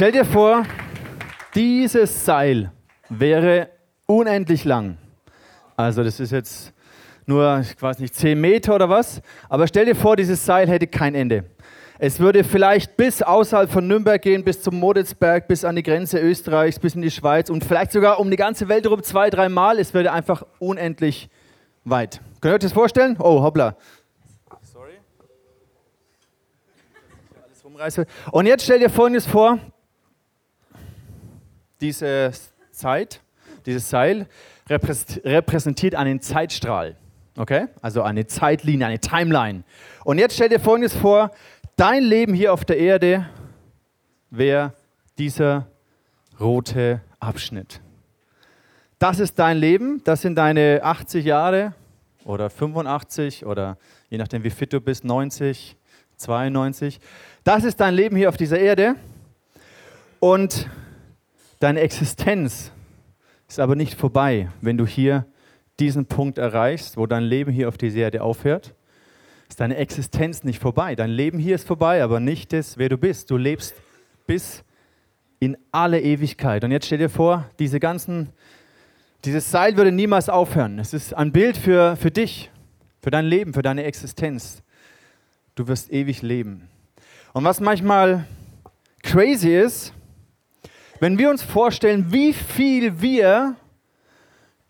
Stell dir vor, dieses Seil wäre unendlich lang. Also das ist jetzt nur, ich weiß nicht, 10 Meter oder was. Aber stell dir vor, dieses Seil hätte kein Ende. Es würde vielleicht bis außerhalb von Nürnberg gehen, bis zum Moritzberg, bis an die Grenze Österreichs, bis in die Schweiz und vielleicht sogar um die ganze Welt herum zwei, dreimal. Es würde einfach unendlich weit. Könnt ihr euch das vorstellen? Oh, hoppla. Sorry. Und jetzt stell dir Folgendes vor. Diese Zeit, dieses Seil repräsentiert einen Zeitstrahl. Okay? Also eine Zeitlinie, eine Timeline. Und jetzt stell dir Folgendes vor dein Leben hier auf der Erde wäre dieser rote Abschnitt. Das ist dein Leben, das sind deine 80 Jahre oder 85 oder je nachdem wie fit du bist, 90, 92. Das ist dein Leben hier auf dieser Erde und deine Existenz ist aber nicht vorbei, wenn du hier diesen Punkt erreichst, wo dein Leben hier auf dieser Erde aufhört ist deine Existenz nicht vorbei. Dein Leben hier ist vorbei, aber nicht das, wer du bist. Du lebst bis in alle Ewigkeit. Und jetzt stell dir vor, diese ganzen, dieses Seil würde niemals aufhören. Es ist ein Bild für, für dich, für dein Leben, für deine Existenz. Du wirst ewig leben. Und was manchmal crazy ist, wenn wir uns vorstellen, wie viel wir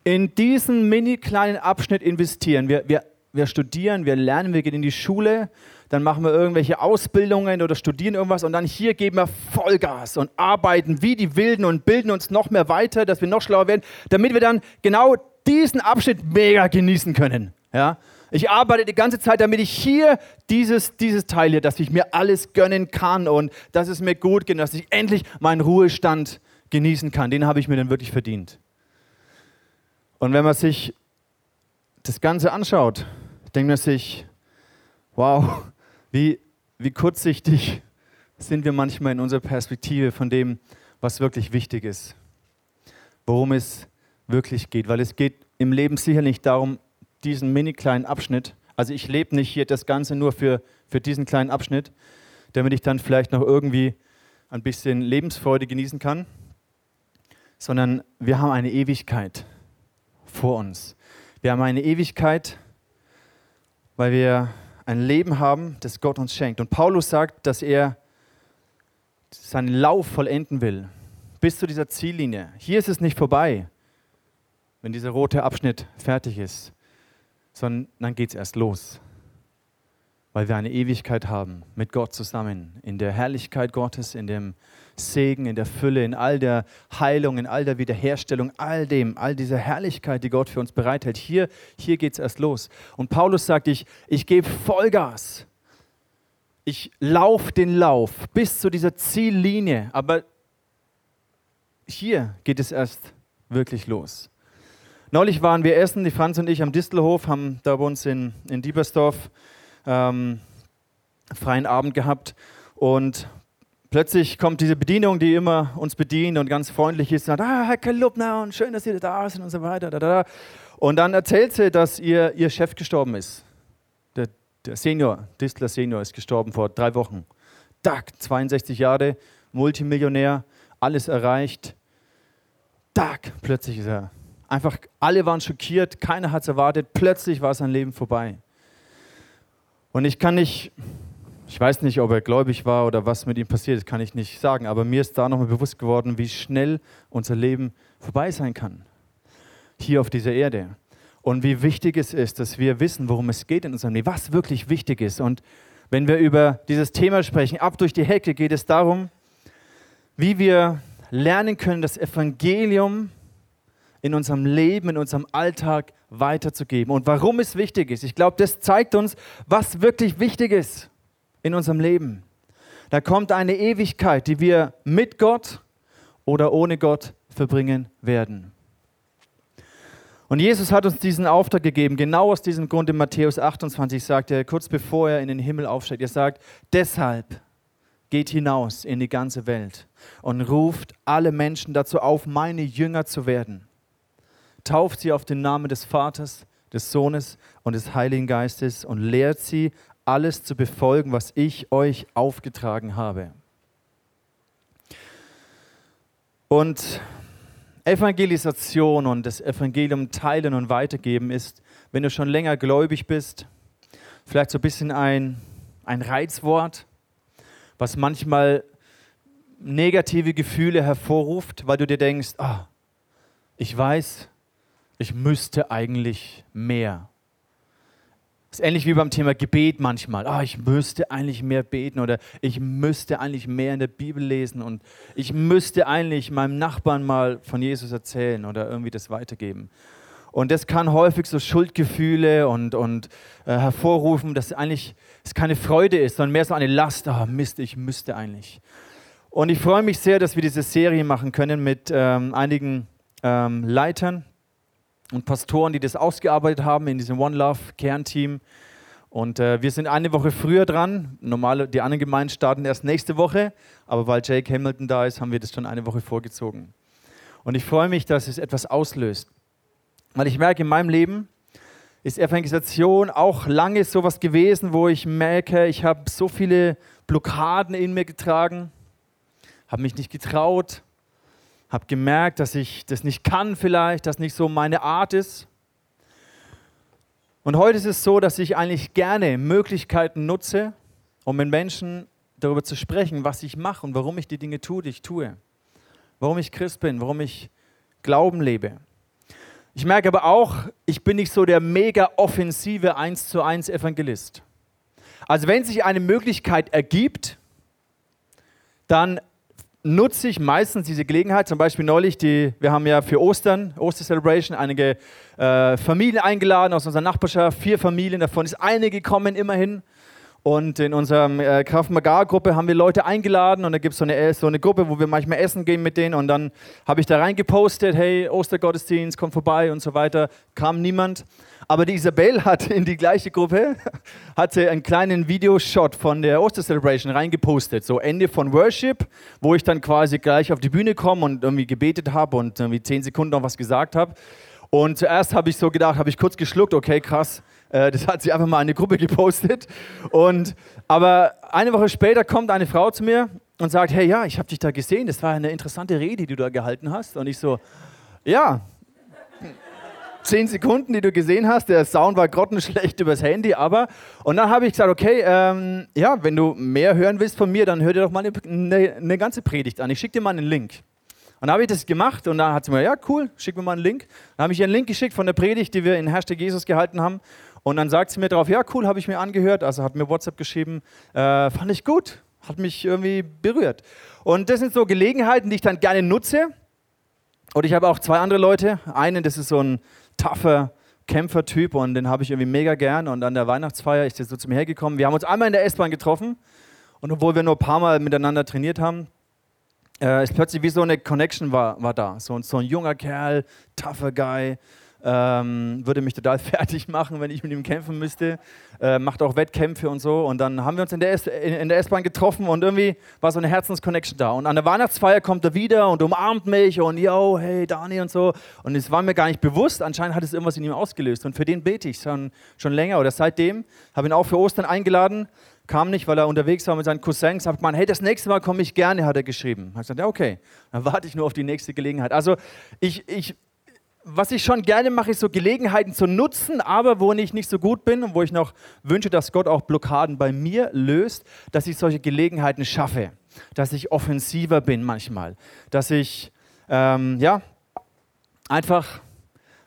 in diesen mini kleinen Abschnitt investieren. Wir, wir wir studieren, wir lernen, wir gehen in die Schule, dann machen wir irgendwelche Ausbildungen oder studieren irgendwas und dann hier geben wir Vollgas und arbeiten wie die Wilden und bilden uns noch mehr weiter, dass wir noch schlauer werden, damit wir dann genau diesen Abschnitt mega genießen können. Ja? Ich arbeite die ganze Zeit, damit ich hier dieses, dieses Teil hier, dass ich mir alles gönnen kann und dass es mir gut geht, dass ich endlich meinen Ruhestand genießen kann. Den habe ich mir dann wirklich verdient. Und wenn man sich das Ganze anschaut, denkt man sich, wow, wie, wie kurzsichtig sind wir manchmal in unserer Perspektive von dem, was wirklich wichtig ist, worum es wirklich geht. Weil es geht im Leben sicher nicht darum, diesen mini kleinen Abschnitt, also ich lebe nicht hier das Ganze nur für, für diesen kleinen Abschnitt, damit ich dann vielleicht noch irgendwie ein bisschen Lebensfreude genießen kann, sondern wir haben eine Ewigkeit vor uns. Wir haben eine Ewigkeit, weil wir ein Leben haben, das Gott uns schenkt. Und Paulus sagt, dass er seinen Lauf vollenden will, bis zu dieser Ziellinie. Hier ist es nicht vorbei, wenn dieser rote Abschnitt fertig ist, sondern dann geht es erst los weil wir eine Ewigkeit haben mit Gott zusammen, in der Herrlichkeit Gottes, in dem Segen, in der Fülle, in all der Heilung, in all der Wiederherstellung, all dem, all dieser Herrlichkeit, die Gott für uns bereithält. Hier, hier geht es erst los. Und Paulus sagt, ich, ich gebe Vollgas. Ich laufe den Lauf bis zu dieser Ziellinie, aber hier geht es erst wirklich los. Neulich waren wir essen, die Franz und ich am Distelhof, haben da bei uns in, in Diebersdorf ähm, freien Abend gehabt und plötzlich kommt diese Bedienung, die immer uns bedient und ganz freundlich ist, und sagt, ah, Herr Kalubner, und schön, dass Sie da sind und so weiter. Da, da. Und dann erzählt sie, dass ihr, ihr Chef gestorben ist. Der, der Senior, Distler Senior ist gestorben vor drei Wochen. Tag, 62 Jahre, Multimillionär, alles erreicht. Tag, plötzlich ist er. Einfach, alle waren schockiert, keiner hat es erwartet, plötzlich war sein Leben vorbei. Und ich kann nicht, ich weiß nicht, ob er gläubig war oder was mit ihm passiert ist, kann ich nicht sagen, aber mir ist da nochmal bewusst geworden, wie schnell unser Leben vorbei sein kann. Hier auf dieser Erde. Und wie wichtig es ist, dass wir wissen, worum es geht in unserem Leben, was wirklich wichtig ist. Und wenn wir über dieses Thema sprechen, ab durch die Hecke, geht es darum, wie wir lernen können, das Evangelium in unserem Leben, in unserem Alltag weiterzugeben. Und warum es wichtig ist, ich glaube, das zeigt uns, was wirklich wichtig ist in unserem Leben. Da kommt eine Ewigkeit, die wir mit Gott oder ohne Gott verbringen werden. Und Jesus hat uns diesen Auftrag gegeben, genau aus diesem Grund in Matthäus 28 sagt er, kurz bevor er in den Himmel aufsteigt, er sagt, deshalb geht hinaus in die ganze Welt und ruft alle Menschen dazu auf, meine Jünger zu werden tauft sie auf den Namen des Vaters, des Sohnes und des Heiligen Geistes und lehrt sie, alles zu befolgen, was ich euch aufgetragen habe. Und Evangelisation und das Evangelium teilen und weitergeben ist, wenn du schon länger gläubig bist, vielleicht so ein bisschen ein, ein Reizwort, was manchmal negative Gefühle hervorruft, weil du dir denkst, ah, ich weiß, ich müsste eigentlich mehr. Das ist ähnlich wie beim Thema Gebet manchmal. Ah, ich müsste eigentlich mehr beten oder ich müsste eigentlich mehr in der Bibel lesen und ich müsste eigentlich meinem Nachbarn mal von Jesus erzählen oder irgendwie das weitergeben. Und das kann häufig so Schuldgefühle und, und äh, hervorrufen, dass eigentlich es keine Freude ist, sondern mehr so eine Last. Ah, Mist, ich müsste eigentlich. Und ich freue mich sehr, dass wir diese Serie machen können mit ähm, einigen ähm, Leitern und Pastoren, die das ausgearbeitet haben in diesem One Love Kernteam. Und äh, wir sind eine Woche früher dran. Normal, die anderen Gemeinden starten erst nächste Woche, aber weil Jake Hamilton da ist, haben wir das schon eine Woche vorgezogen. Und ich freue mich, dass es etwas auslöst. Weil ich merke, in meinem Leben ist Evangelisation auch lange sowas gewesen, wo ich merke, ich habe so viele Blockaden in mir getragen, habe mich nicht getraut, habe gemerkt, dass ich das nicht kann vielleicht, dass nicht so meine Art ist. Und heute ist es so, dass ich eigentlich gerne Möglichkeiten nutze, um mit Menschen darüber zu sprechen, was ich mache und warum ich die Dinge tue, die ich tue. Warum ich Christ bin, warum ich Glauben lebe. Ich merke aber auch, ich bin nicht so der mega offensive 1 zu 1 Evangelist. Also wenn sich eine Möglichkeit ergibt, dann nutze ich meistens diese Gelegenheit, zum Beispiel neulich, die, wir haben ja für Ostern, Oster-Celebration, einige äh, Familien eingeladen aus unserer Nachbarschaft, vier Familien, davon ist eine gekommen immerhin. Und in unserer äh, Kraft Magar-Gruppe haben wir Leute eingeladen und da gibt so es eine, so eine Gruppe, wo wir manchmal essen gehen mit denen und dann habe ich da reingepostet, hey, Ostergottesdienst, komm vorbei und so weiter. Kam niemand. Aber die Isabel hat in die gleiche Gruppe hatte einen kleinen Videoshot von der Oster-Celebration reingepostet. So Ende von Worship, wo ich dann quasi gleich auf die Bühne komme und irgendwie gebetet habe und irgendwie zehn Sekunden noch was gesagt habe. Und zuerst habe ich so gedacht, habe ich kurz geschluckt, okay, krass, äh, das hat sie einfach mal in eine Gruppe gepostet. Und, aber eine Woche später kommt eine Frau zu mir und sagt, hey, ja, ich habe dich da gesehen, das war eine interessante Rede, die du da gehalten hast. Und ich so, ja, zehn Sekunden, die du gesehen hast, der Sound war grottenschlecht übers Handy, aber, und dann habe ich gesagt, okay, ähm, ja, wenn du mehr hören willst von mir, dann hör dir doch mal eine, eine, eine ganze Predigt an. Ich schicke dir mal einen Link. Und dann habe ich das gemacht und dann hat sie mir, ja, cool, schick mir mal einen Link. Dann habe ich ihr einen Link geschickt von der Predigt, die wir in Hashtag Jesus gehalten haben. Und dann sagt sie mir drauf, ja, cool, habe ich mir angehört. Also hat mir WhatsApp geschrieben, äh, fand ich gut, hat mich irgendwie berührt. Und das sind so Gelegenheiten, die ich dann gerne nutze. Und ich habe auch zwei andere Leute. Einen, das ist so ein tougher Kämpfertyp und den habe ich irgendwie mega gern. Und an der Weihnachtsfeier ist er so zu mir hergekommen. Wir haben uns einmal in der S-Bahn getroffen. Und obwohl wir nur ein paar Mal miteinander trainiert haben, äh, ist plötzlich wie so eine Connection war, war da. So, so ein junger Kerl, tougher Guy, ähm, würde mich total fertig machen, wenn ich mit ihm kämpfen müsste. Äh, macht auch Wettkämpfe und so. Und dann haben wir uns in der, S-Bahn getroffen und irgendwie war so eine Herzensconnection da. Und an der Weihnachtsfeier kommt er wieder und umarmt mich und yo, hey Dani und so. Und es war mir gar nicht bewusst. Anscheinend hat es irgendwas in ihm ausgelöst. Und für den bete ich schon, schon länger oder seitdem. Habe ihn auch für Ostern eingeladen kam nicht, weil er unterwegs war mit seinen Cousins. Hat man, hey, das nächste Mal komme ich gerne, hat er geschrieben. Hat gesagt, ja, okay. Dann warte ich nur auf die nächste Gelegenheit. Also ich, ich, was ich schon gerne mache, ist so Gelegenheiten zu nutzen, aber wo ich nicht so gut bin und wo ich noch wünsche, dass Gott auch Blockaden bei mir löst, dass ich solche Gelegenheiten schaffe, dass ich offensiver bin manchmal, dass ich ähm, ja einfach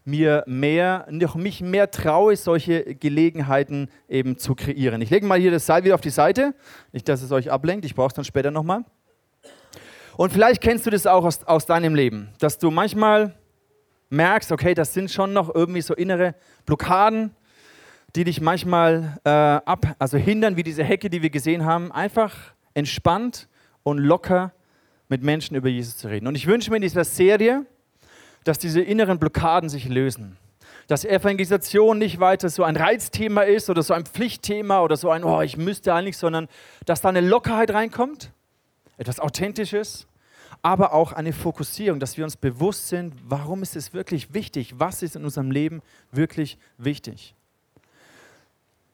mir mehr, noch mich mehr traue, solche Gelegenheiten eben zu kreieren. Ich lege mal hier das Seil wieder auf die Seite, nicht, dass es euch ablenkt, ich brauche es dann später nochmal. Und vielleicht kennst du das auch aus, aus deinem Leben, dass du manchmal merkst, okay, das sind schon noch irgendwie so innere Blockaden, die dich manchmal äh, ab, also hindern, wie diese Hecke, die wir gesehen haben, einfach entspannt und locker mit Menschen über Jesus zu reden. Und ich wünsche mir in dieser Serie, dass diese inneren Blockaden sich lösen. Dass Evangelisation nicht weiter so ein Reizthema ist oder so ein Pflichtthema oder so ein, oh, ich müsste eigentlich, sondern dass da eine Lockerheit reinkommt, etwas Authentisches, aber auch eine Fokussierung, dass wir uns bewusst sind, warum ist es wirklich wichtig, was ist in unserem Leben wirklich wichtig.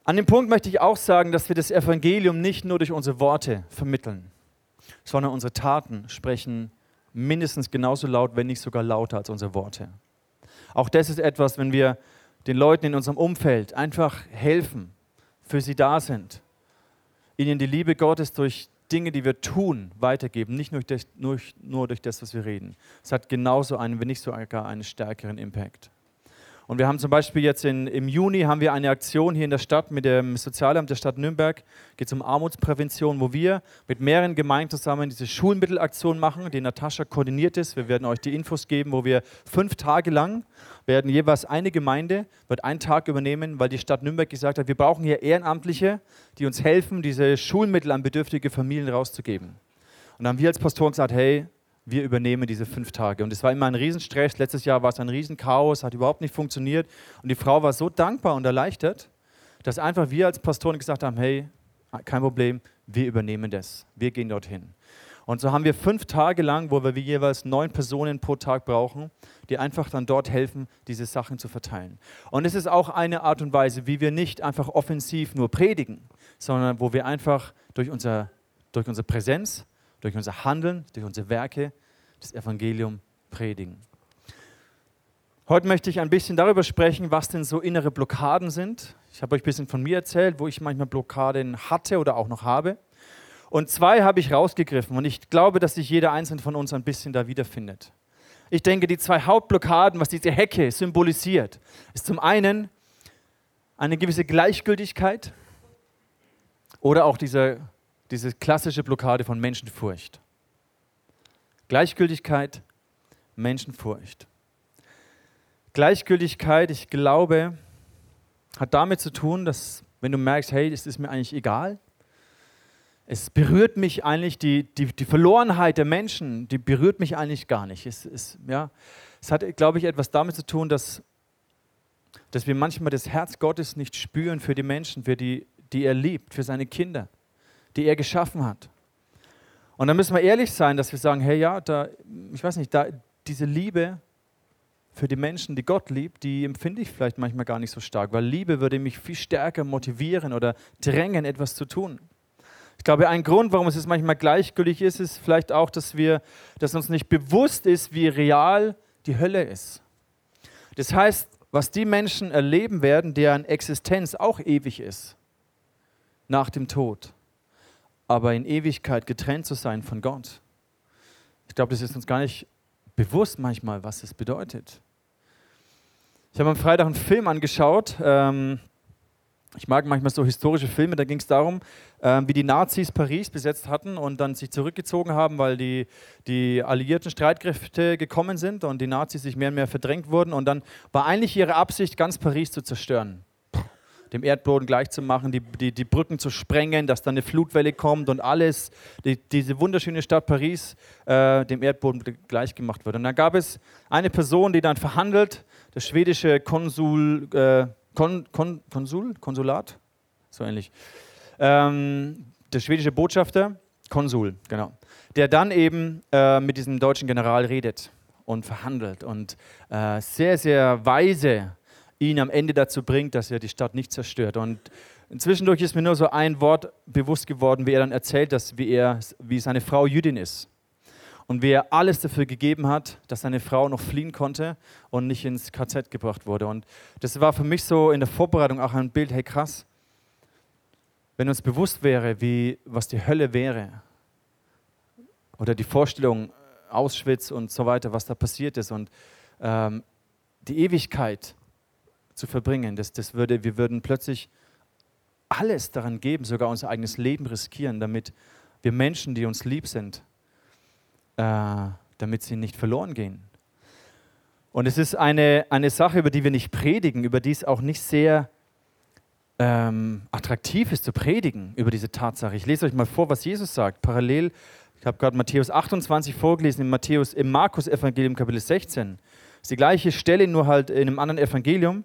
An dem Punkt möchte ich auch sagen, dass wir das Evangelium nicht nur durch unsere Worte vermitteln, sondern unsere Taten sprechen mindestens genauso laut, wenn nicht sogar lauter als unsere Worte. Auch das ist etwas, wenn wir den Leuten in unserem Umfeld einfach helfen, für sie da sind, ihnen die Liebe Gottes durch Dinge, die wir tun, weitergeben, nicht nur durch, nur, durch das, was wir reden. Es hat genauso einen, wenn nicht sogar einen stärkeren Impact. Und wir haben zum Beispiel jetzt in, im Juni haben wir eine Aktion hier in der Stadt mit dem Sozialamt der Stadt Nürnberg. Geht um Armutsprävention, wo wir mit mehreren Gemeinden zusammen diese Schulmittelaktion machen, die Natascha koordiniert ist. Wir werden euch die Infos geben, wo wir fünf Tage lang werden jeweils eine Gemeinde, wird einen Tag übernehmen, weil die Stadt Nürnberg gesagt hat, wir brauchen hier Ehrenamtliche, die uns helfen, diese Schulmittel an bedürftige Familien rauszugeben. Und dann haben wir als Pastoren gesagt, hey, wir übernehmen diese fünf Tage. Und es war immer ein Riesenstress. Letztes Jahr war es ein Riesenchaos, hat überhaupt nicht funktioniert. Und die Frau war so dankbar und erleichtert, dass einfach wir als Pastoren gesagt haben, hey, kein Problem, wir übernehmen das. Wir gehen dorthin. Und so haben wir fünf Tage lang, wo wir jeweils neun Personen pro Tag brauchen, die einfach dann dort helfen, diese Sachen zu verteilen. Und es ist auch eine Art und Weise, wie wir nicht einfach offensiv nur predigen, sondern wo wir einfach durch, unser, durch unsere Präsenz, durch unser Handeln, durch unsere Werke das Evangelium predigen. Heute möchte ich ein bisschen darüber sprechen, was denn so innere Blockaden sind. Ich habe euch ein bisschen von mir erzählt, wo ich manchmal Blockaden hatte oder auch noch habe. Und zwei habe ich rausgegriffen und ich glaube, dass sich jeder einzelne von uns ein bisschen da wiederfindet. Ich denke, die zwei Hauptblockaden, was diese Hecke symbolisiert, ist zum einen eine gewisse Gleichgültigkeit oder auch dieser diese klassische Blockade von Menschenfurcht. Gleichgültigkeit, Menschenfurcht. Gleichgültigkeit, ich glaube, hat damit zu tun, dass wenn du merkst, hey, es ist mir eigentlich egal, es berührt mich eigentlich, die, die, die Verlorenheit der Menschen, die berührt mich eigentlich gar nicht. Es, es, ja, es hat, glaube ich, etwas damit zu tun, dass, dass wir manchmal das Herz Gottes nicht spüren für die Menschen, für die, die er liebt, für seine Kinder die er geschaffen hat. Und dann müssen wir ehrlich sein, dass wir sagen, hey ja, da, ich weiß nicht, da, diese Liebe für die Menschen, die Gott liebt, die empfinde ich vielleicht manchmal gar nicht so stark, weil Liebe würde mich viel stärker motivieren oder drängen, etwas zu tun. Ich glaube, ein Grund, warum es manchmal gleichgültig ist, ist vielleicht auch, dass, wir, dass uns nicht bewusst ist, wie real die Hölle ist. Das heißt, was die Menschen erleben werden, deren Existenz auch ewig ist, nach dem Tod aber in Ewigkeit getrennt zu sein von Gott. Ich glaube, das ist uns gar nicht bewusst manchmal, was das bedeutet. Ich habe am Freitag einen Film angeschaut. Ähm, ich mag manchmal so historische Filme. Da ging es darum, ähm, wie die Nazis Paris besetzt hatten und dann sich zurückgezogen haben, weil die, die alliierten Streitkräfte gekommen sind und die Nazis sich mehr und mehr verdrängt wurden. Und dann war eigentlich ihre Absicht, ganz Paris zu zerstören dem Erdboden gleichzumachen, die, die, die Brücken zu sprengen, dass dann eine Flutwelle kommt und alles, die, diese wunderschöne Stadt Paris, äh, dem Erdboden gleichgemacht wird. Und dann gab es eine Person, die dann verhandelt, das schwedische Konsul, äh, Kon, Kon, Konsul, Konsulat, so ähnlich, ähm, der schwedische Botschafter, Konsul, genau, der dann eben äh, mit diesem deutschen General redet und verhandelt und äh, sehr, sehr weise ihn am Ende dazu bringt, dass er die Stadt nicht zerstört. Und zwischendurch ist mir nur so ein Wort bewusst geworden, wie er dann erzählt, dass wie er, wie seine Frau Jüdin ist. Und wie er alles dafür gegeben hat, dass seine Frau noch fliehen konnte und nicht ins KZ gebracht wurde. Und das war für mich so in der Vorbereitung auch ein Bild, hey krass, wenn uns bewusst wäre, wie, was die Hölle wäre, oder die Vorstellung Auschwitz und so weiter, was da passiert ist und ähm, die Ewigkeit, zu verbringen. Das, das würde, wir würden plötzlich alles daran geben, sogar unser eigenes Leben riskieren, damit wir Menschen, die uns lieb sind, äh, damit sie nicht verloren gehen. Und es ist eine, eine Sache, über die wir nicht predigen, über die es auch nicht sehr ähm, attraktiv ist zu predigen, über diese Tatsache. Ich lese euch mal vor, was Jesus sagt. Parallel, ich habe gerade Matthäus 28 vorgelesen, im, Matthäus, im Markus-Evangelium, Kapitel 16. Das ist die gleiche Stelle, nur halt in einem anderen Evangelium.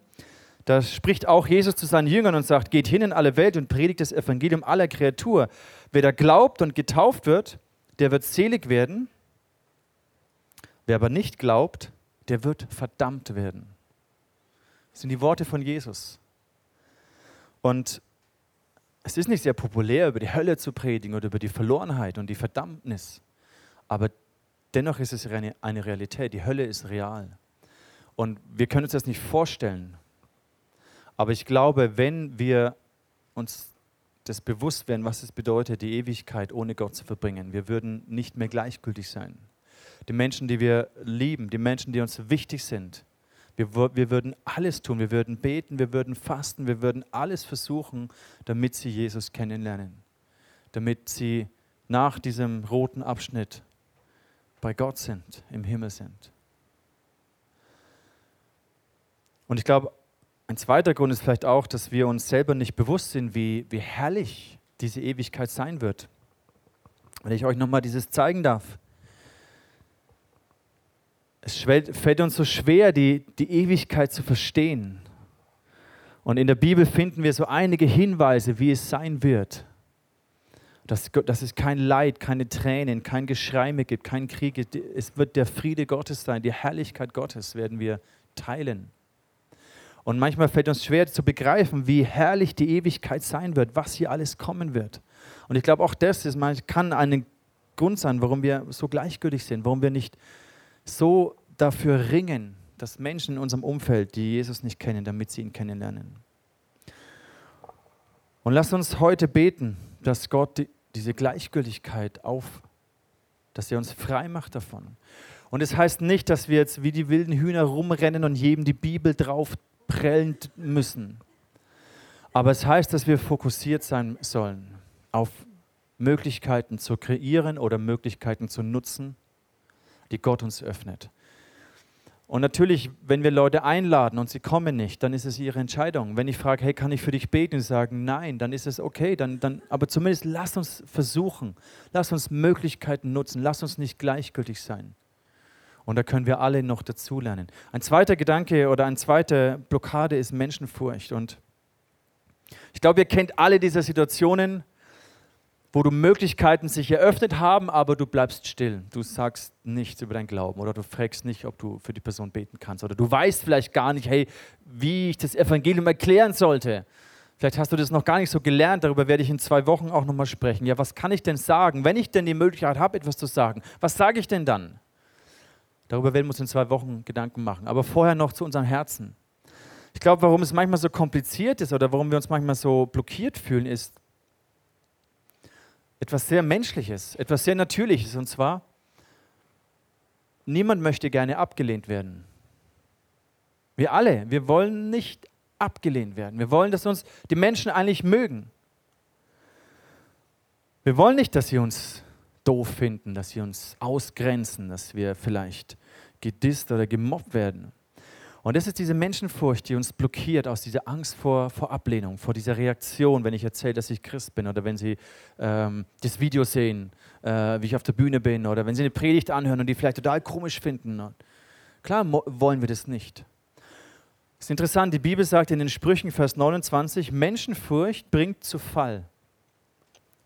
Da spricht auch Jesus zu seinen Jüngern und sagt, geht hin in alle Welt und predigt das Evangelium aller Kreatur. Wer da glaubt und getauft wird, der wird selig werden. Wer aber nicht glaubt, der wird verdammt werden. Das sind die Worte von Jesus. Und es ist nicht sehr populär, über die Hölle zu predigen oder über die Verlorenheit und die Verdammnis. Aber dennoch ist es eine Realität. Die Hölle ist real. Und wir können uns das nicht vorstellen. Aber ich glaube, wenn wir uns das bewusst werden, was es bedeutet, die Ewigkeit ohne Gott zu verbringen, wir würden nicht mehr gleichgültig sein. Die Menschen, die wir lieben, die Menschen, die uns wichtig sind, wir, wir würden alles tun. Wir würden beten, wir würden fasten, wir würden alles versuchen, damit sie Jesus kennenlernen. Damit sie nach diesem roten Abschnitt bei Gott sind, im Himmel sind. Und ich glaube, ein zweiter Grund ist vielleicht auch, dass wir uns selber nicht bewusst sind, wie, wie herrlich diese Ewigkeit sein wird. Wenn ich euch nochmal dieses zeigen darf. Es fällt uns so schwer, die, die Ewigkeit zu verstehen. Und in der Bibel finden wir so einige Hinweise, wie es sein wird. Dass, dass es kein Leid, keine Tränen, kein Geschrei mehr gibt, kein Krieg. Es wird der Friede Gottes sein, die Herrlichkeit Gottes werden wir teilen. Und manchmal fällt uns schwer zu begreifen, wie herrlich die Ewigkeit sein wird, was hier alles kommen wird. Und ich glaube, auch das ist, kann ein Grund sein, warum wir so gleichgültig sind, warum wir nicht so dafür ringen, dass Menschen in unserem Umfeld, die Jesus nicht kennen, damit sie ihn kennenlernen. Und lass uns heute beten, dass Gott die, diese Gleichgültigkeit auf, dass er uns frei macht davon. Und es das heißt nicht, dass wir jetzt wie die wilden Hühner rumrennen und jedem die Bibel drauf prellen müssen. Aber es heißt, dass wir fokussiert sein sollen auf Möglichkeiten zu kreieren oder Möglichkeiten zu nutzen, die Gott uns öffnet. Und natürlich, wenn wir Leute einladen und sie kommen nicht, dann ist es ihre Entscheidung. Wenn ich frage, hey, kann ich für dich beten? Und sie sagen, nein, dann ist es okay. Dann, dann, aber zumindest lass uns versuchen. Lass uns Möglichkeiten nutzen. Lass uns nicht gleichgültig sein. Und da können wir alle noch dazulernen. Ein zweiter Gedanke oder eine zweite Blockade ist Menschenfurcht. Und ich glaube, ihr kennt alle diese Situationen, wo du Möglichkeiten sich eröffnet haben, aber du bleibst still. Du sagst nichts über deinen Glauben oder du fragst nicht, ob du für die Person beten kannst oder du weißt vielleicht gar nicht, hey, wie ich das Evangelium erklären sollte. Vielleicht hast du das noch gar nicht so gelernt, darüber werde ich in zwei Wochen auch nochmal sprechen. Ja, was kann ich denn sagen, wenn ich denn die Möglichkeit habe, etwas zu sagen? Was sage ich denn dann? Darüber werden wir uns in zwei Wochen Gedanken machen. Aber vorher noch zu unserem Herzen. Ich glaube, warum es manchmal so kompliziert ist oder warum wir uns manchmal so blockiert fühlen, ist, etwas sehr Menschliches, etwas sehr Natürliches. Und zwar, niemand möchte gerne abgelehnt werden. Wir alle, wir wollen nicht abgelehnt werden. Wir wollen, dass uns die Menschen eigentlich mögen. Wir wollen nicht, dass sie uns doof finden, dass sie uns ausgrenzen, dass wir vielleicht gedisst oder gemobbt werden. Und das ist diese Menschenfurcht, die uns blockiert aus dieser Angst vor, vor Ablehnung, vor dieser Reaktion, wenn ich erzähle, dass ich Christ bin oder wenn sie ähm, das Video sehen, äh, wie ich auf der Bühne bin oder wenn sie eine Predigt anhören und die vielleicht total komisch finden. Klar wollen wir das nicht. Es ist interessant, die Bibel sagt in den Sprüchen, Vers 29, Menschenfurcht bringt zu Fall.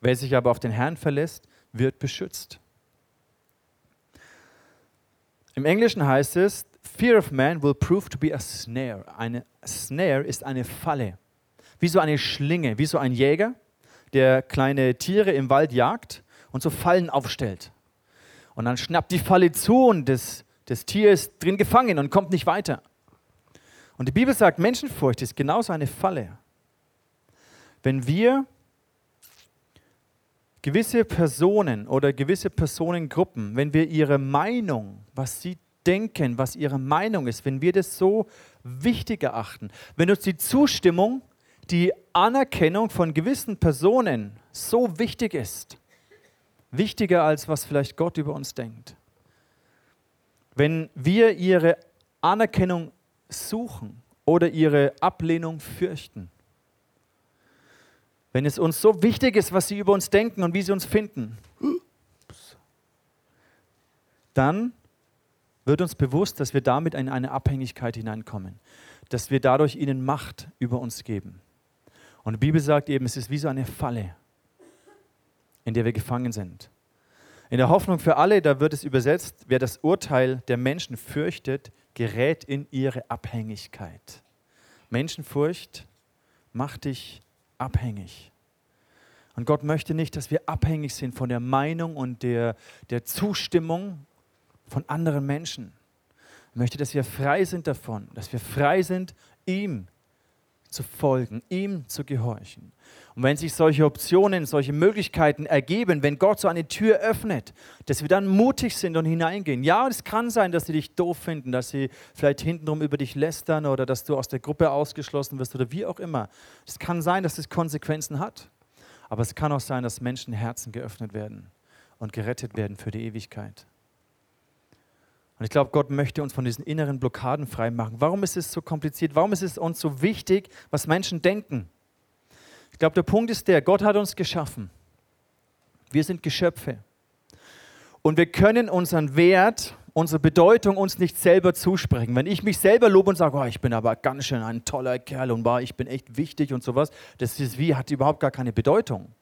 Wer sich aber auf den Herrn verlässt, wird beschützt. Im Englischen heißt es, Fear of man will prove to be a snare. Eine Snare ist eine Falle. Wie so eine Schlinge, wie so ein Jäger, der kleine Tiere im Wald jagt und so Fallen aufstellt. Und dann schnappt die Falle zu und das, das Tier ist drin gefangen und kommt nicht weiter. Und die Bibel sagt, Menschenfurcht ist genauso eine Falle. Wenn wir gewisse Personen oder gewisse Personengruppen, wenn wir ihre Meinung, was sie denken, was ihre Meinung ist, wenn wir das so wichtig erachten, wenn uns die Zustimmung, die Anerkennung von gewissen Personen so wichtig ist, wichtiger als was vielleicht Gott über uns denkt, wenn wir ihre Anerkennung suchen oder ihre Ablehnung fürchten, wenn es uns so wichtig ist, was sie über uns denken und wie sie uns finden, dann wird uns bewusst, dass wir damit in eine Abhängigkeit hineinkommen, dass wir dadurch ihnen Macht über uns geben. Und die Bibel sagt eben, es ist wie so eine Falle, in der wir gefangen sind. In der Hoffnung für alle, da wird es übersetzt, wer das Urteil der Menschen fürchtet, gerät in ihre Abhängigkeit. Menschenfurcht macht dich abhängig. Und Gott möchte nicht, dass wir abhängig sind von der Meinung und der, der Zustimmung von anderen Menschen. Er möchte, dass wir frei sind davon, dass wir frei sind, ihm zu folgen, ihm zu gehorchen. Und wenn sich solche Optionen, solche Möglichkeiten ergeben, wenn Gott so eine Tür öffnet, dass wir dann mutig sind und hineingehen. Ja, es kann sein, dass sie dich doof finden, dass sie vielleicht hintenrum über dich lästern oder dass du aus der Gruppe ausgeschlossen wirst oder wie auch immer. Es kann sein, dass es Konsequenzen hat. Aber es kann auch sein, dass Menschenherzen geöffnet werden und gerettet werden für die Ewigkeit. Und ich glaube, Gott möchte uns von diesen inneren Blockaden freimachen. Warum ist es so kompliziert? Warum ist es uns so wichtig, was Menschen denken? Ich glaube, der Punkt ist der, Gott hat uns geschaffen. Wir sind Geschöpfe. Und wir können unseren Wert, unsere Bedeutung uns nicht selber zusprechen. Wenn ich mich selber lobe und sage, oh, ich bin aber ganz schön ein toller Kerl und ich bin echt wichtig und sowas, das ist wie, hat überhaupt gar keine Bedeutung.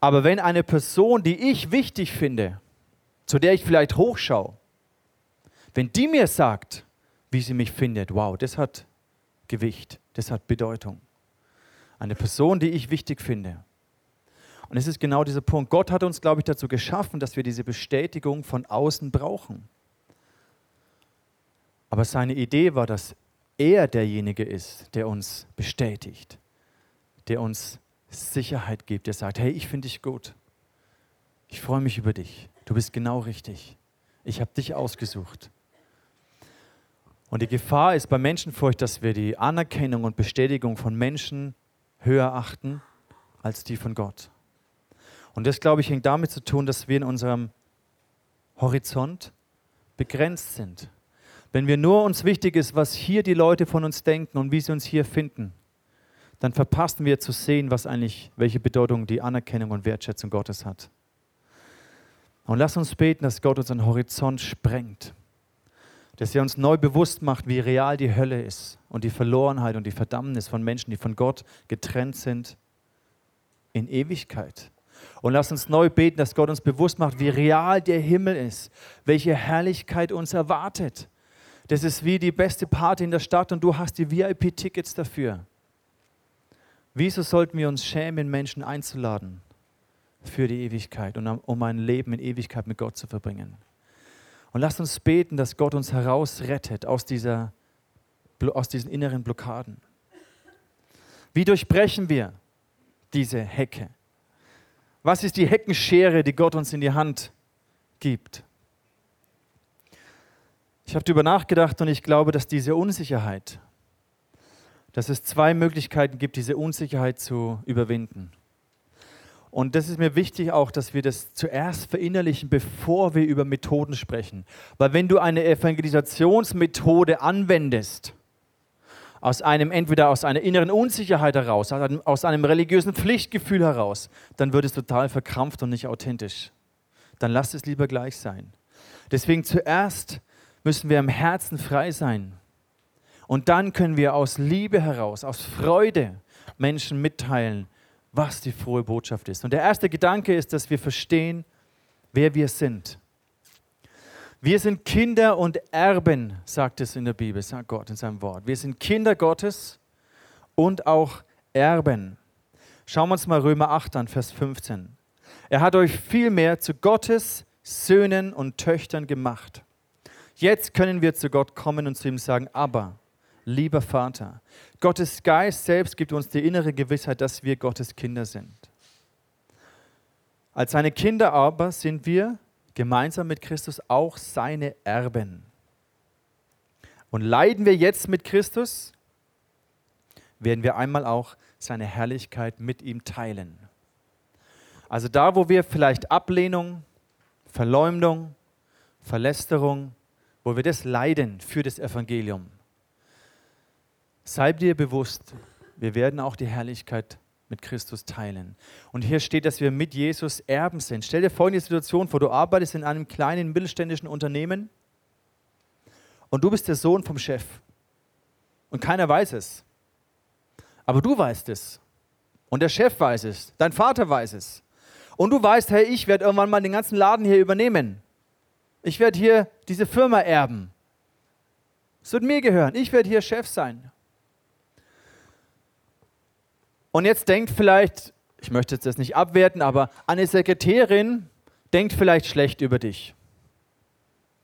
Aber wenn eine Person, die ich wichtig finde, zu der ich vielleicht hochschaue, wenn die mir sagt, wie sie mich findet, wow, das hat Gewicht, das hat Bedeutung. Eine Person, die ich wichtig finde. Und es ist genau dieser Punkt. Gott hat uns, glaube ich, dazu geschaffen, dass wir diese Bestätigung von außen brauchen. Aber seine Idee war, dass er derjenige ist, der uns bestätigt, der uns Sicherheit gibt, der sagt, hey, ich finde dich gut. Ich freue mich über dich. Du bist genau richtig. Ich habe dich ausgesucht. Und die Gefahr ist bei Menschenfurcht, dass wir die Anerkennung und Bestätigung von Menschen höher achten als die von Gott. Und das, glaube ich, hängt damit zu tun, dass wir in unserem Horizont begrenzt sind. Wenn wir nur uns wichtig ist, was hier die Leute von uns denken und wie sie uns hier finden, dann verpassen wir zu sehen, was eigentlich, welche Bedeutung die Anerkennung und Wertschätzung Gottes hat. Und lass uns beten, dass Gott unseren Horizont sprengt dass er uns neu bewusst macht, wie real die Hölle ist und die Verlorenheit und die Verdammnis von Menschen, die von Gott getrennt sind in Ewigkeit. Und lass uns neu beten, dass Gott uns bewusst macht, wie real der Himmel ist, welche Herrlichkeit uns erwartet. Das ist wie die beste Party in der Stadt und du hast die VIP-Tickets dafür. Wieso sollten wir uns schämen, Menschen einzuladen für die Ewigkeit und um ein Leben in Ewigkeit mit Gott zu verbringen? Und lasst uns beten, dass Gott uns herausrettet aus, dieser, aus diesen inneren Blockaden. Wie durchbrechen wir diese Hecke? Was ist die Heckenschere, die Gott uns in die Hand gibt? Ich habe darüber nachgedacht und ich glaube, dass diese Unsicherheit, dass es zwei Möglichkeiten gibt, diese Unsicherheit zu überwinden. Und das ist mir wichtig auch, dass wir das zuerst verinnerlichen, bevor wir über Methoden sprechen. Weil wenn du eine Evangelisationsmethode anwendest, aus einem entweder aus einer inneren Unsicherheit heraus, aus einem, aus einem religiösen Pflichtgefühl heraus, dann wird es total verkrampft und nicht authentisch. Dann lass es lieber gleich sein. Deswegen zuerst müssen wir im Herzen frei sein. Und dann können wir aus Liebe heraus, aus Freude Menschen mitteilen, was die frohe Botschaft ist. Und der erste Gedanke ist, dass wir verstehen, wer wir sind. Wir sind Kinder und Erben, sagt es in der Bibel, sagt Gott in seinem Wort. Wir sind Kinder Gottes und auch Erben. Schauen wir uns mal Römer 8 an, Vers 15. Er hat euch vielmehr zu Gottes Söhnen und Töchtern gemacht. Jetzt können wir zu Gott kommen und zu ihm sagen, aber lieber Vater. Gottes Geist selbst gibt uns die innere Gewissheit, dass wir Gottes Kinder sind. Als seine Kinder aber sind wir gemeinsam mit Christus auch seine Erben. Und leiden wir jetzt mit Christus, werden wir einmal auch seine Herrlichkeit mit ihm teilen. Also da, wo wir vielleicht Ablehnung, Verleumdung, Verlästerung, wo wir das leiden für das Evangelium, Sei dir bewusst, wir werden auch die Herrlichkeit mit Christus teilen. Und hier steht, dass wir mit Jesus Erben sind. Stell dir folgende Situation vor, du arbeitest in einem kleinen mittelständischen Unternehmen und du bist der Sohn vom Chef. Und keiner weiß es. Aber du weißt es. Und der Chef weiß es. Dein Vater weiß es. Und du weißt, hey, ich werde irgendwann mal den ganzen Laden hier übernehmen. Ich werde hier diese Firma erben. Es wird mir gehören. Ich werde hier Chef sein. Und jetzt denkt vielleicht, ich möchte jetzt das nicht abwerten, aber eine Sekretärin denkt vielleicht schlecht über dich.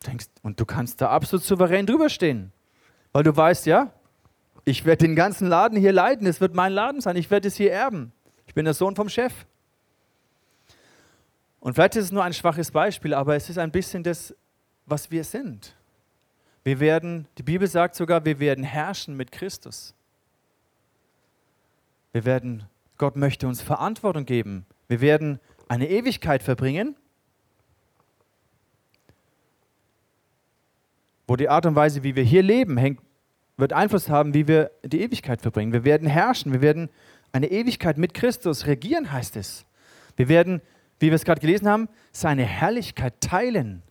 Denkst, und du kannst da absolut souverän drüber stehen. Weil du weißt, ja, ich werde den ganzen Laden hier leiten, es wird mein Laden sein, ich werde es hier erben. Ich bin der Sohn vom Chef. Und vielleicht ist es nur ein schwaches Beispiel, aber es ist ein bisschen das, was wir sind. Wir werden, die Bibel sagt sogar, wir werden herrschen mit Christus. Wir werden, Gott möchte uns Verantwortung geben. Wir werden eine Ewigkeit verbringen, wo die Art und Weise, wie wir hier leben, hängt, wird Einfluss haben, wie wir die Ewigkeit verbringen. Wir werden herrschen, wir werden eine Ewigkeit mit Christus regieren, heißt es. Wir werden, wie wir es gerade gelesen haben, seine Herrlichkeit teilen.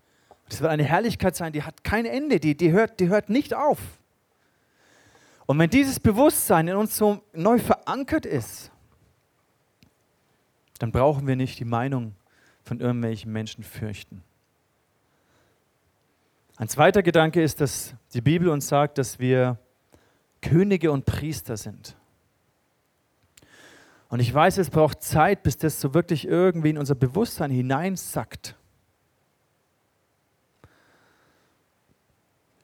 Das wird eine Herrlichkeit sein, die hat kein Ende, die, die, hört, die hört nicht auf. Und wenn dieses Bewusstsein in uns so neu verankert ist, dann brauchen wir nicht die Meinung von irgendwelchen Menschen fürchten. Ein zweiter Gedanke ist, dass die Bibel uns sagt, dass wir Könige und Priester sind. Und ich weiß, es braucht Zeit, bis das so wirklich irgendwie in unser Bewusstsein hineinsackt.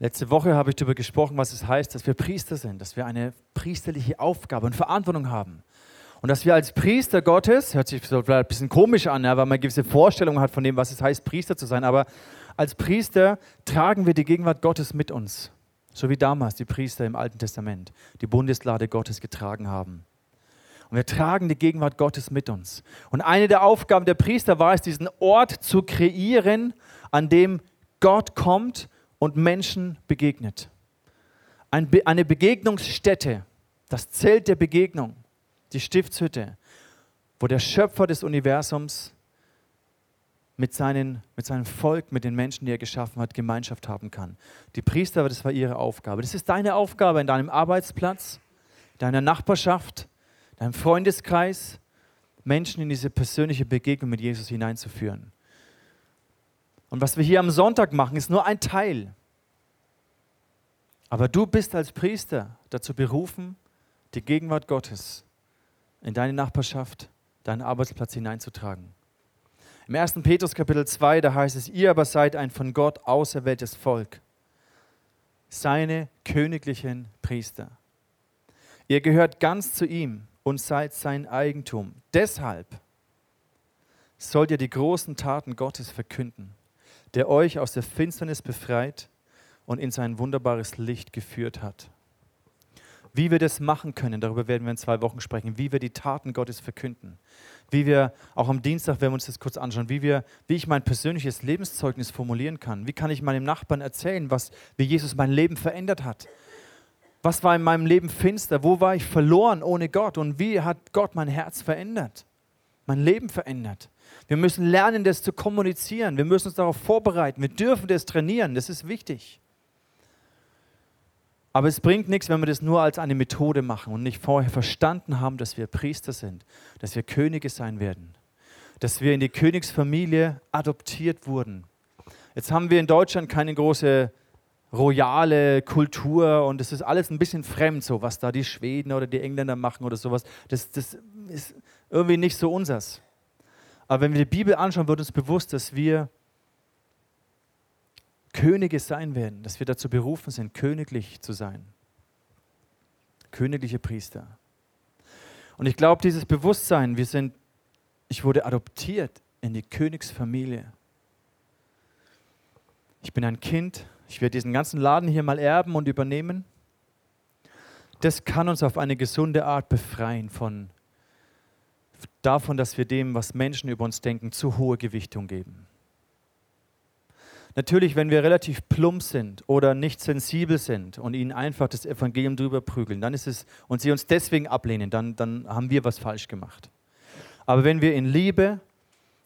Letzte Woche habe ich darüber gesprochen, was es heißt, dass wir Priester sind, dass wir eine priesterliche Aufgabe und Verantwortung haben. Und dass wir als Priester Gottes, hört sich so ein bisschen komisch an, ja, weil man eine gewisse Vorstellung hat von dem, was es heißt, Priester zu sein, aber als Priester tragen wir die Gegenwart Gottes mit uns. So wie damals die Priester im Alten Testament die Bundeslade Gottes getragen haben. Und wir tragen die Gegenwart Gottes mit uns. Und eine der Aufgaben der Priester war es, diesen Ort zu kreieren, an dem Gott kommt und Menschen begegnet. Eine Begegnungsstätte, das Zelt der Begegnung, die Stiftshütte, wo der Schöpfer des Universums mit, seinen, mit seinem Volk, mit den Menschen, die er geschaffen hat, Gemeinschaft haben kann. Die Priester, das war ihre Aufgabe. Das ist deine Aufgabe in deinem Arbeitsplatz, deiner Nachbarschaft, deinem Freundeskreis, Menschen in diese persönliche Begegnung mit Jesus hineinzuführen. Und was wir hier am Sonntag machen, ist nur ein Teil. Aber du bist als Priester dazu berufen, die Gegenwart Gottes in deine Nachbarschaft, deinen Arbeitsplatz hineinzutragen. Im 1. Petrus Kapitel 2, da heißt es, ihr aber seid ein von Gott auserwähltes Volk, seine königlichen Priester. Ihr gehört ganz zu ihm und seid sein Eigentum. Deshalb sollt ihr die großen Taten Gottes verkünden, der euch aus der Finsternis befreit und in sein wunderbares Licht geführt hat. Wie wir das machen können, darüber werden wir in zwei Wochen sprechen, wie wir die Taten Gottes verkünden. Wie wir, auch am Dienstag werden wir uns das kurz anschauen, wie, wir, wie ich mein persönliches Lebenszeugnis formulieren kann. Wie kann ich meinem Nachbarn erzählen, was, wie Jesus mein Leben verändert hat. Was war in meinem Leben finster? Wo war ich verloren ohne Gott? Und wie hat Gott mein Herz verändert? Mein Leben verändert. Wir müssen lernen, das zu kommunizieren. Wir müssen uns darauf vorbereiten. Wir dürfen das trainieren. Das ist wichtig. Aber es bringt nichts, wenn wir das nur als eine Methode machen und nicht vorher verstanden haben, dass wir Priester sind, dass wir Könige sein werden, dass wir in die Königsfamilie adoptiert wurden. Jetzt haben wir in Deutschland keine große royale Kultur und es ist alles ein bisschen fremd, so was da die Schweden oder die Engländer machen oder sowas. Das, das ist irgendwie nicht so unsers. Aber wenn wir die Bibel anschauen, wird uns bewusst, dass wir Könige sein werden, dass wir dazu berufen sind, königlich zu sein. Königliche Priester. Und ich glaube, dieses Bewusstsein, wir sind, ich wurde adoptiert in die Königsfamilie. Ich bin ein Kind, ich werde diesen ganzen Laden hier mal erben und übernehmen. Das kann uns auf eine gesunde Art befreien von davon, dass wir dem, was Menschen über uns denken, zu hohe Gewichtung geben. Natürlich, wenn wir relativ plump sind oder nicht sensibel sind und ihnen einfach das Evangelium drüber prügeln, dann ist es und sie uns deswegen ablehnen, dann, dann haben wir was falsch gemacht. Aber wenn wir in Liebe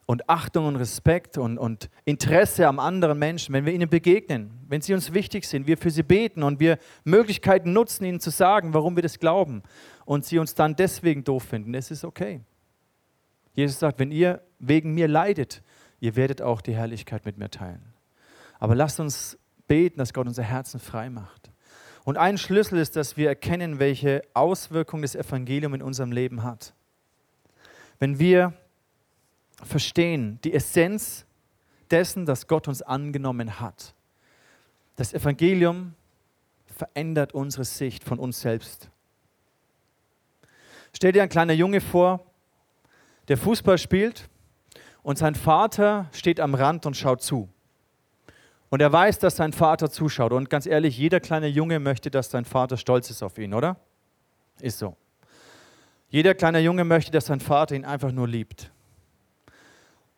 und Achtung und Respekt und, und Interesse am anderen Menschen, wenn wir ihnen begegnen, wenn sie uns wichtig sind, wir für sie beten und wir Möglichkeiten nutzen, ihnen zu sagen, warum wir das glauben und sie uns dann deswegen doof finden, es ist okay. Jesus sagt, wenn ihr wegen mir leidet, ihr werdet auch die Herrlichkeit mit mir teilen. Aber lasst uns beten, dass Gott unser Herzen frei macht. Und ein Schlüssel ist, dass wir erkennen, welche Auswirkungen das Evangelium in unserem Leben hat. Wenn wir verstehen die Essenz dessen, dass Gott uns angenommen hat, Das Evangelium verändert unsere Sicht von uns selbst. Stell dir ein kleiner Junge vor, der Fußball spielt und sein Vater steht am Rand und schaut zu. Und er weiß, dass sein Vater zuschaut. Und ganz ehrlich, jeder kleine Junge möchte, dass sein Vater stolz ist auf ihn, oder? Ist so. Jeder kleine Junge möchte, dass sein Vater ihn einfach nur liebt.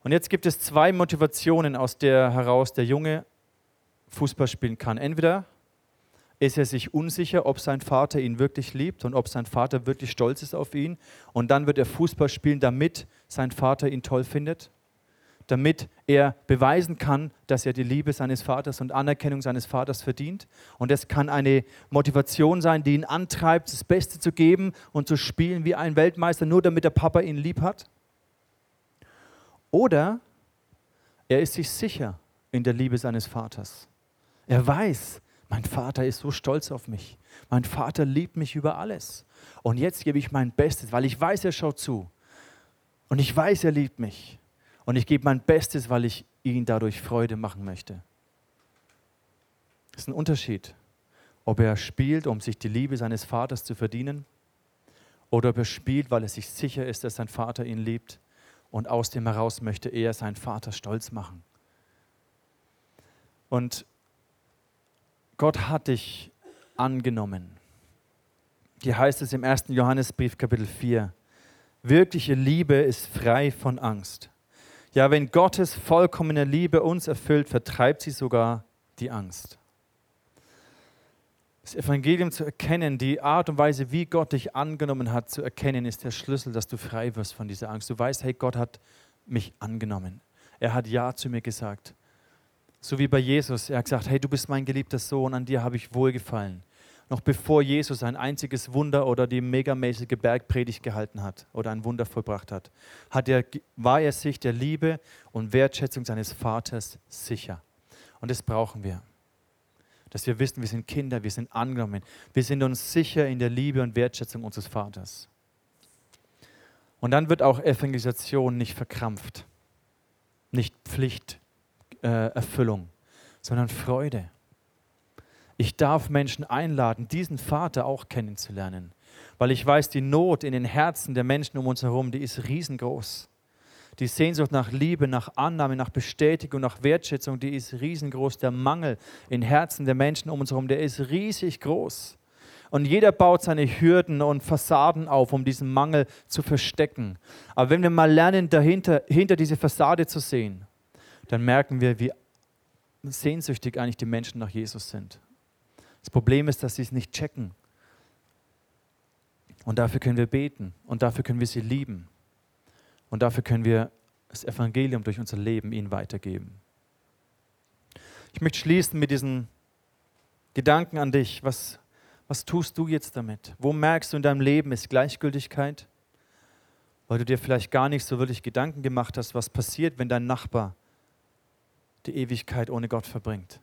Und jetzt gibt es zwei Motivationen, aus der heraus der Junge Fußball spielen kann. Entweder ist er sich unsicher, ob sein Vater ihn wirklich liebt und ob sein Vater wirklich stolz ist auf ihn. Und dann wird er Fußball spielen, damit sein Vater ihn toll findet, damit er beweisen kann, dass er die Liebe seines Vaters und Anerkennung seines Vaters verdient. Und das kann eine Motivation sein, die ihn antreibt, das Beste zu geben und zu spielen wie ein Weltmeister, nur damit der Papa ihn lieb hat. Oder er ist sich sicher in der Liebe seines Vaters. Er weiß, mein Vater ist so stolz auf mich. Mein Vater liebt mich über alles. Und jetzt gebe ich mein Bestes, weil ich weiß, er schaut zu. Und ich weiß, er liebt mich. Und ich gebe mein Bestes, weil ich ihn dadurch Freude machen möchte. Das ist ein Unterschied, ob er spielt, um sich die Liebe seines Vaters zu verdienen, oder ob er spielt, weil er sich sicher ist, dass sein Vater ihn liebt und aus dem heraus möchte er seinen Vater stolz machen. Und Gott hat dich angenommen. Hier heißt es im 1. Johannesbrief Kapitel 4, wirkliche Liebe ist frei von Angst. Ja, wenn Gottes vollkommene Liebe uns erfüllt, vertreibt sie sogar die Angst. Das Evangelium zu erkennen, die Art und Weise, wie Gott dich angenommen hat, zu erkennen, ist der Schlüssel, dass du frei wirst von dieser Angst. Du weißt, hey, Gott hat mich angenommen. Er hat Ja zu mir gesagt. So wie bei Jesus. Er hat gesagt, hey, du bist mein geliebter Sohn, an dir habe ich wohlgefallen. Noch bevor Jesus ein einziges Wunder oder die megamäßige Bergpredigt gehalten hat oder ein Wunder vollbracht hat, hat er, war er sich der Liebe und Wertschätzung seines Vaters sicher. Und das brauchen wir. Dass wir wissen, wir sind Kinder, wir sind angenommen. Wir sind uns sicher in der Liebe und Wertschätzung unseres Vaters. Und dann wird auch Evangelisation nicht verkrampft, nicht Pflicht, äh, Erfüllung, sondern Freude. Ich darf Menschen einladen, diesen Vater auch kennenzulernen, weil ich weiß, die Not in den Herzen der Menschen um uns herum, die ist riesengroß. Die Sehnsucht nach Liebe, nach Annahme, nach Bestätigung, nach Wertschätzung, die ist riesengroß. Der Mangel in Herzen der Menschen um uns herum, der ist riesig groß. Und jeder baut seine Hürden und Fassaden auf, um diesen Mangel zu verstecken. Aber wenn wir mal lernen, dahinter hinter diese Fassade zu sehen, dann merken wir, wie sehnsüchtig eigentlich die Menschen nach Jesus sind. Das Problem ist, dass sie es nicht checken. Und dafür können wir beten und dafür können wir sie lieben. Und dafür können wir das Evangelium durch unser Leben ihnen weitergeben. Ich möchte schließen mit diesen Gedanken an dich. Was, was tust du jetzt damit? Wo merkst du in deinem Leben ist Gleichgültigkeit? Weil du dir vielleicht gar nicht so wirklich Gedanken gemacht hast, was passiert, wenn dein Nachbar die Ewigkeit ohne Gott verbringt.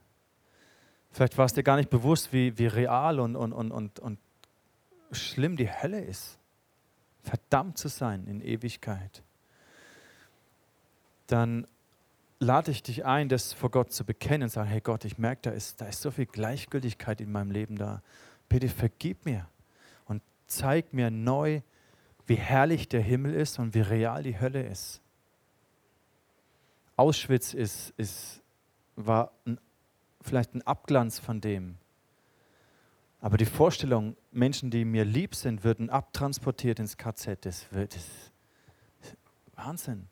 Vielleicht war es dir gar nicht bewusst, wie, wie real und, und, und, und, und schlimm die Hölle ist. Verdammt zu sein in Ewigkeit. Dann lade ich dich ein, das vor Gott zu bekennen und sagen, hey Gott, ich merke, da ist, da ist so viel Gleichgültigkeit in meinem Leben da. Bitte vergib mir und zeig mir neu, wie herrlich der Himmel ist und wie real die Hölle ist. Auschwitz ist, ist, war ein, vielleicht ein Abglanz von dem. Aber die Vorstellung, Menschen, die mir lieb sind, würden abtransportiert ins KZ, das wird Wahnsinn.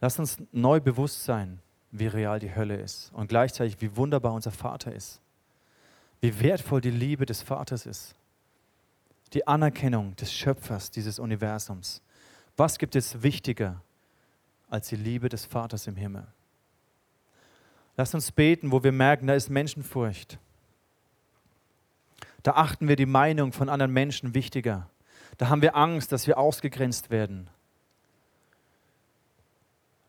Lass uns neu bewusst sein, wie real die Hölle ist und gleichzeitig, wie wunderbar unser Vater ist. Wie wertvoll die Liebe des Vaters ist. Die Anerkennung des Schöpfers dieses Universums. Was gibt es wichtiger als die Liebe des Vaters im Himmel. Lass uns beten, wo wir merken, da ist Menschenfurcht. Da achten wir die Meinung von anderen Menschen wichtiger. Da haben wir Angst, dass wir ausgegrenzt werden.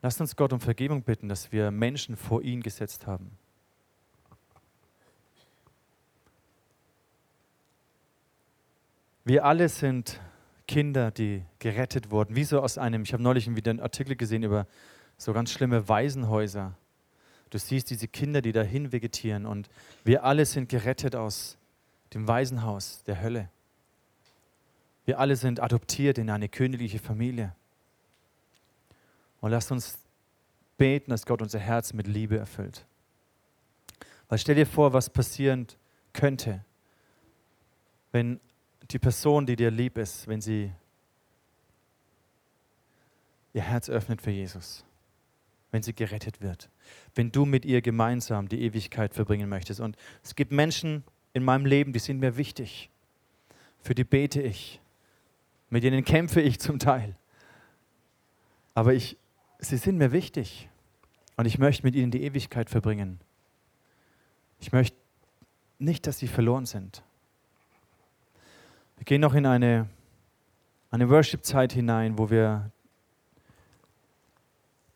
Lasst uns Gott um Vergebung bitten, dass wir Menschen vor ihn gesetzt haben. Wir alle sind Kinder, die gerettet wurden, wie so aus einem, ich habe neulich wieder einen Artikel gesehen über so ganz schlimme Waisenhäuser. Du siehst diese Kinder, die dahin vegetieren und wir alle sind gerettet aus dem Waisenhaus der Hölle. Wir alle sind adoptiert in eine königliche Familie. Und lasst uns beten, dass Gott unser Herz mit Liebe erfüllt. Weil stell dir vor, was passieren könnte, wenn die Person, die dir lieb ist, wenn sie ihr Herz öffnet für Jesus, wenn sie gerettet wird, wenn du mit ihr gemeinsam die Ewigkeit verbringen möchtest. Und es gibt Menschen in meinem Leben, die sind mir wichtig. Für die bete ich. Mit denen kämpfe ich zum Teil. Aber ich, sie sind mir wichtig. Und ich möchte mit ihnen die Ewigkeit verbringen. Ich möchte nicht, dass sie verloren sind. Wir gehen noch in eine, eine Worship-Zeit hinein, wo wir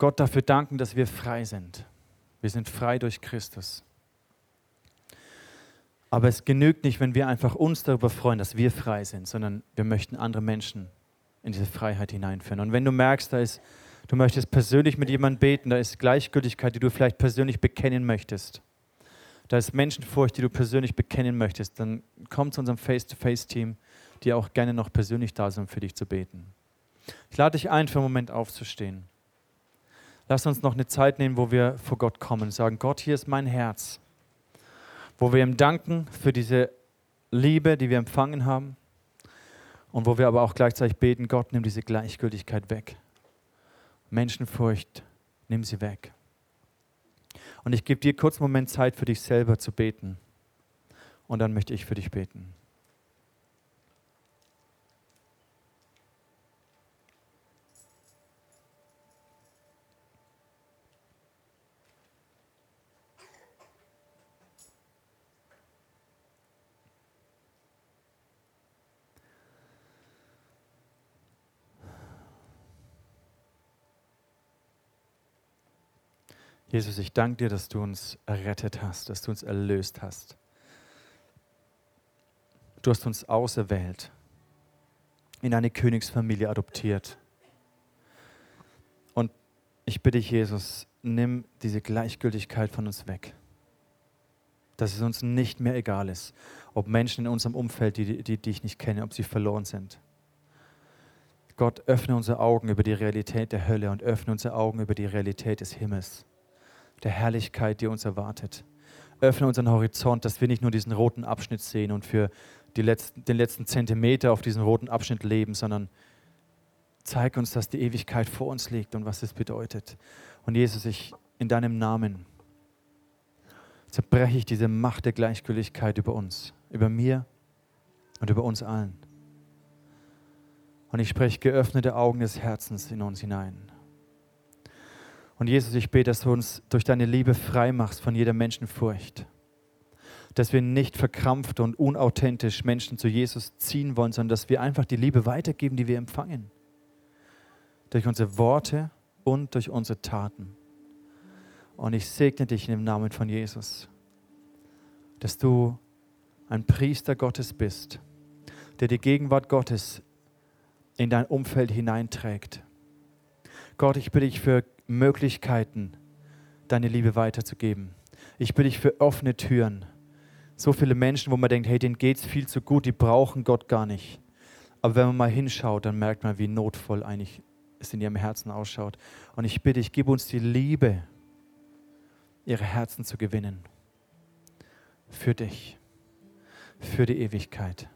Gott dafür danken, dass wir frei sind. Wir sind frei durch Christus. Aber es genügt nicht, wenn wir einfach uns darüber freuen, dass wir frei sind, sondern wir möchten andere Menschen in diese Freiheit hineinführen. Und wenn du merkst, da ist, du möchtest persönlich mit jemandem beten, da ist Gleichgültigkeit, die du vielleicht persönlich bekennen möchtest, da ist Menschenfurcht, die du persönlich bekennen möchtest, dann komm zu unserem Face-to-Face-Team, die auch gerne noch persönlich da sind, für dich zu beten. Ich lade dich ein, für einen Moment aufzustehen. Lass uns noch eine Zeit nehmen, wo wir vor Gott kommen und sagen, Gott, hier ist mein Herz. Wo wir ihm danken für diese Liebe, die wir empfangen haben. Und wo wir aber auch gleichzeitig beten, Gott, nimm diese Gleichgültigkeit weg. Menschenfurcht, nimm sie weg. Und ich gebe dir kurz einen Moment Zeit für dich selber zu beten. Und dann möchte ich für dich beten. Jesus, ich danke dir, dass du uns errettet hast, dass du uns erlöst hast. Du hast uns auserwählt, in eine Königsfamilie adoptiert. Und ich bitte dich, Jesus, nimm diese Gleichgültigkeit von uns weg. Dass es uns nicht mehr egal ist, ob Menschen in unserem Umfeld, die, die, die ich nicht kenne, ob sie verloren sind. Gott, öffne unsere Augen über die Realität der Hölle und öffne unsere Augen über die Realität des Himmels der Herrlichkeit, die uns erwartet. Öffne unseren Horizont, dass wir nicht nur diesen roten Abschnitt sehen und für letzten, den letzten Zentimeter auf diesem roten Abschnitt leben, sondern zeig uns, dass die Ewigkeit vor uns liegt und was es bedeutet. Und Jesus, ich in deinem Namen zerbreche ich diese Macht der Gleichgültigkeit über uns, über mir und über uns allen. Und ich spreche geöffnete Augen des Herzens in uns hinein. Und Jesus, ich bete, dass du uns durch deine Liebe frei machst von jeder Menschenfurcht. Dass wir nicht verkrampft und unauthentisch Menschen zu Jesus ziehen wollen, sondern dass wir einfach die Liebe weitergeben, die wir empfangen. Durch unsere Worte und durch unsere Taten. Und ich segne dich in dem Namen von Jesus, dass du ein Priester Gottes bist, der die Gegenwart Gottes in dein Umfeld hineinträgt. Gott, ich bitte dich für Möglichkeiten, deine Liebe weiterzugeben. Ich bitte dich für offene Türen. So viele Menschen, wo man denkt, hey, denen geht es viel zu gut, die brauchen Gott gar nicht. Aber wenn man mal hinschaut, dann merkt man, wie notvoll eigentlich es in ihrem Herzen ausschaut. Und ich bitte dich, gib uns die Liebe, ihre Herzen zu gewinnen. Für dich, für die Ewigkeit.